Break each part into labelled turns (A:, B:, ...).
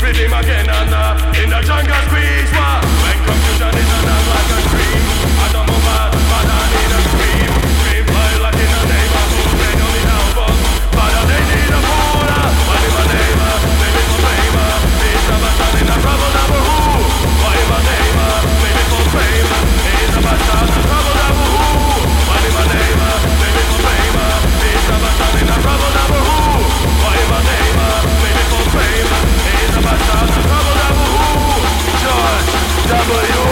A: Feed again and uh, in the jungle squeeze. Wah. When confusion is enough. тобою.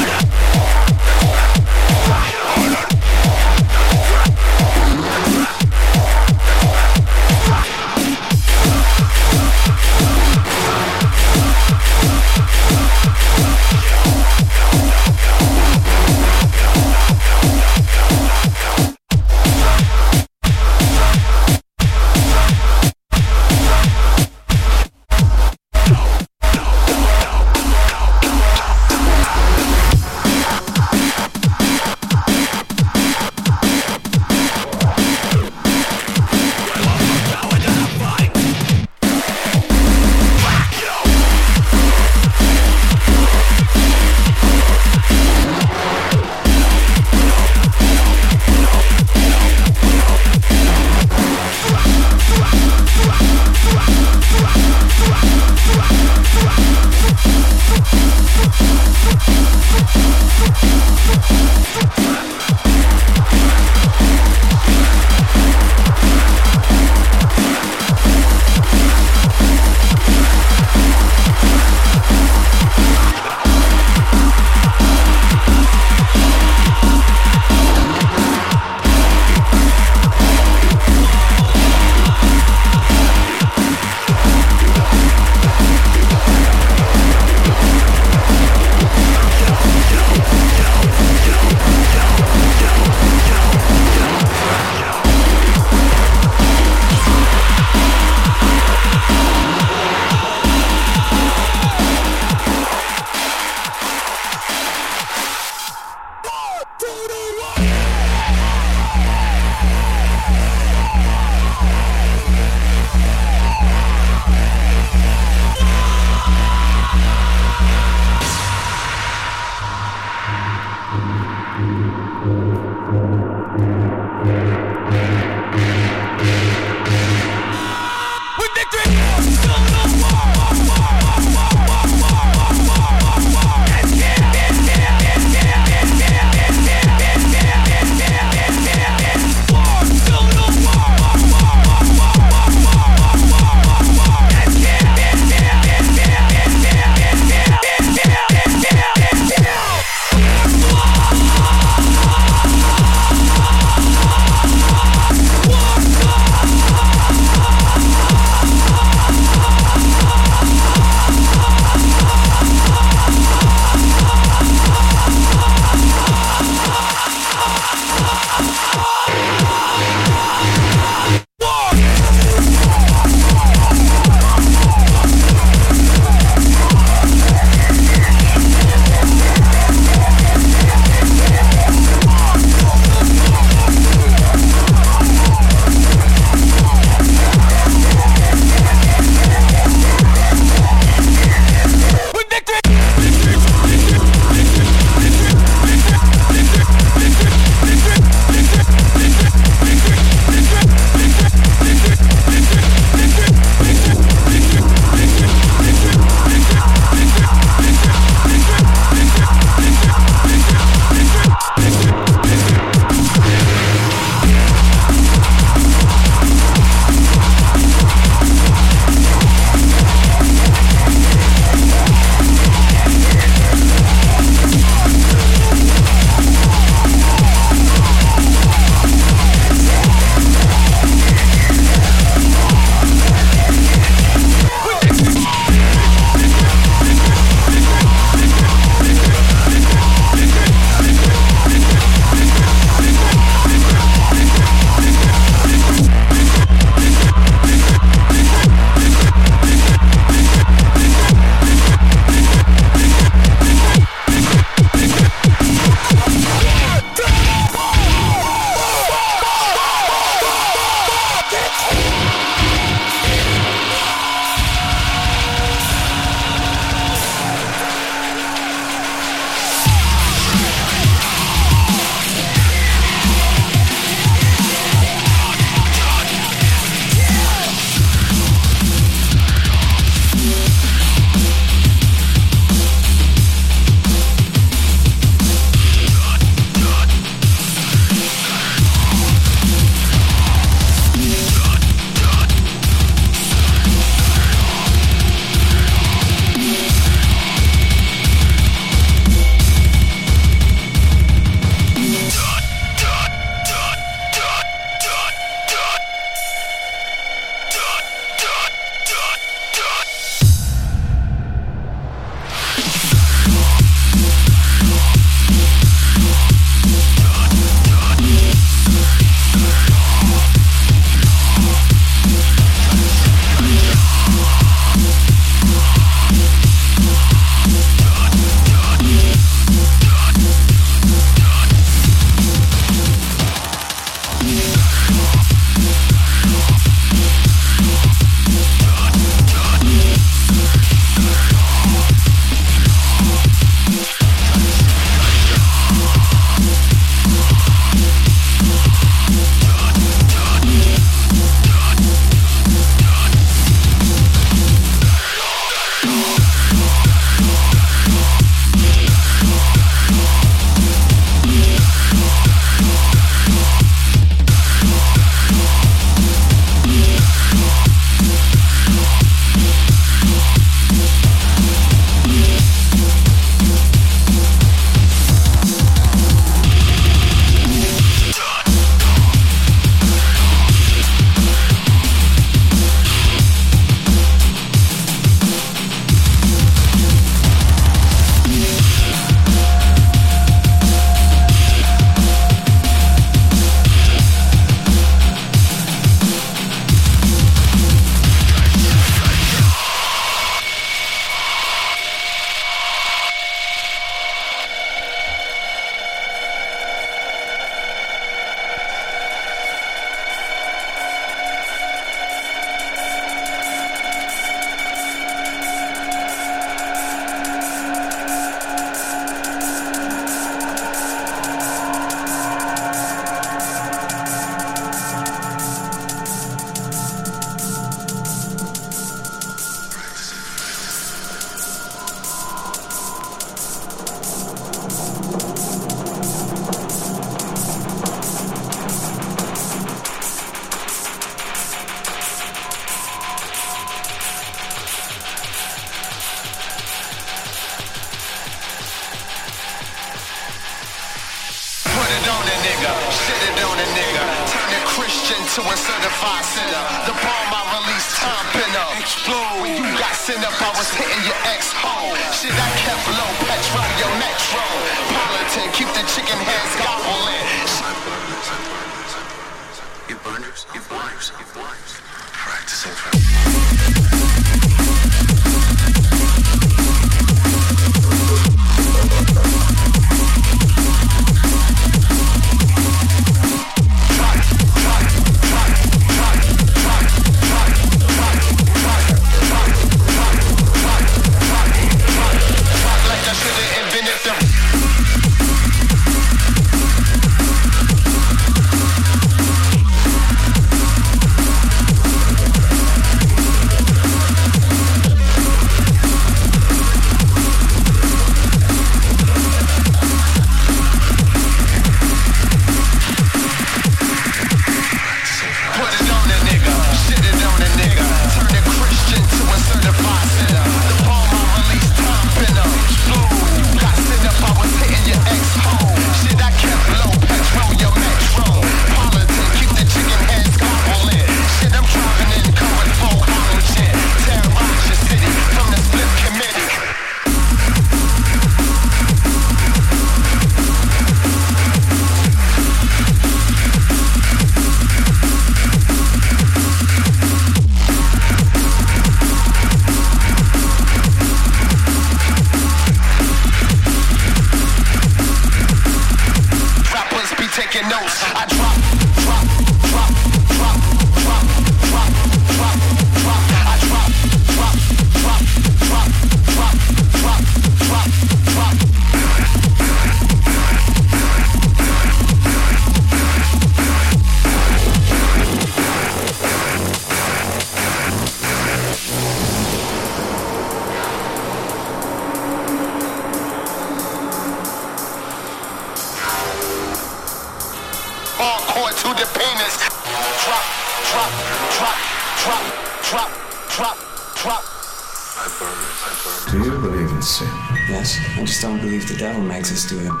B: Devil makes us do it.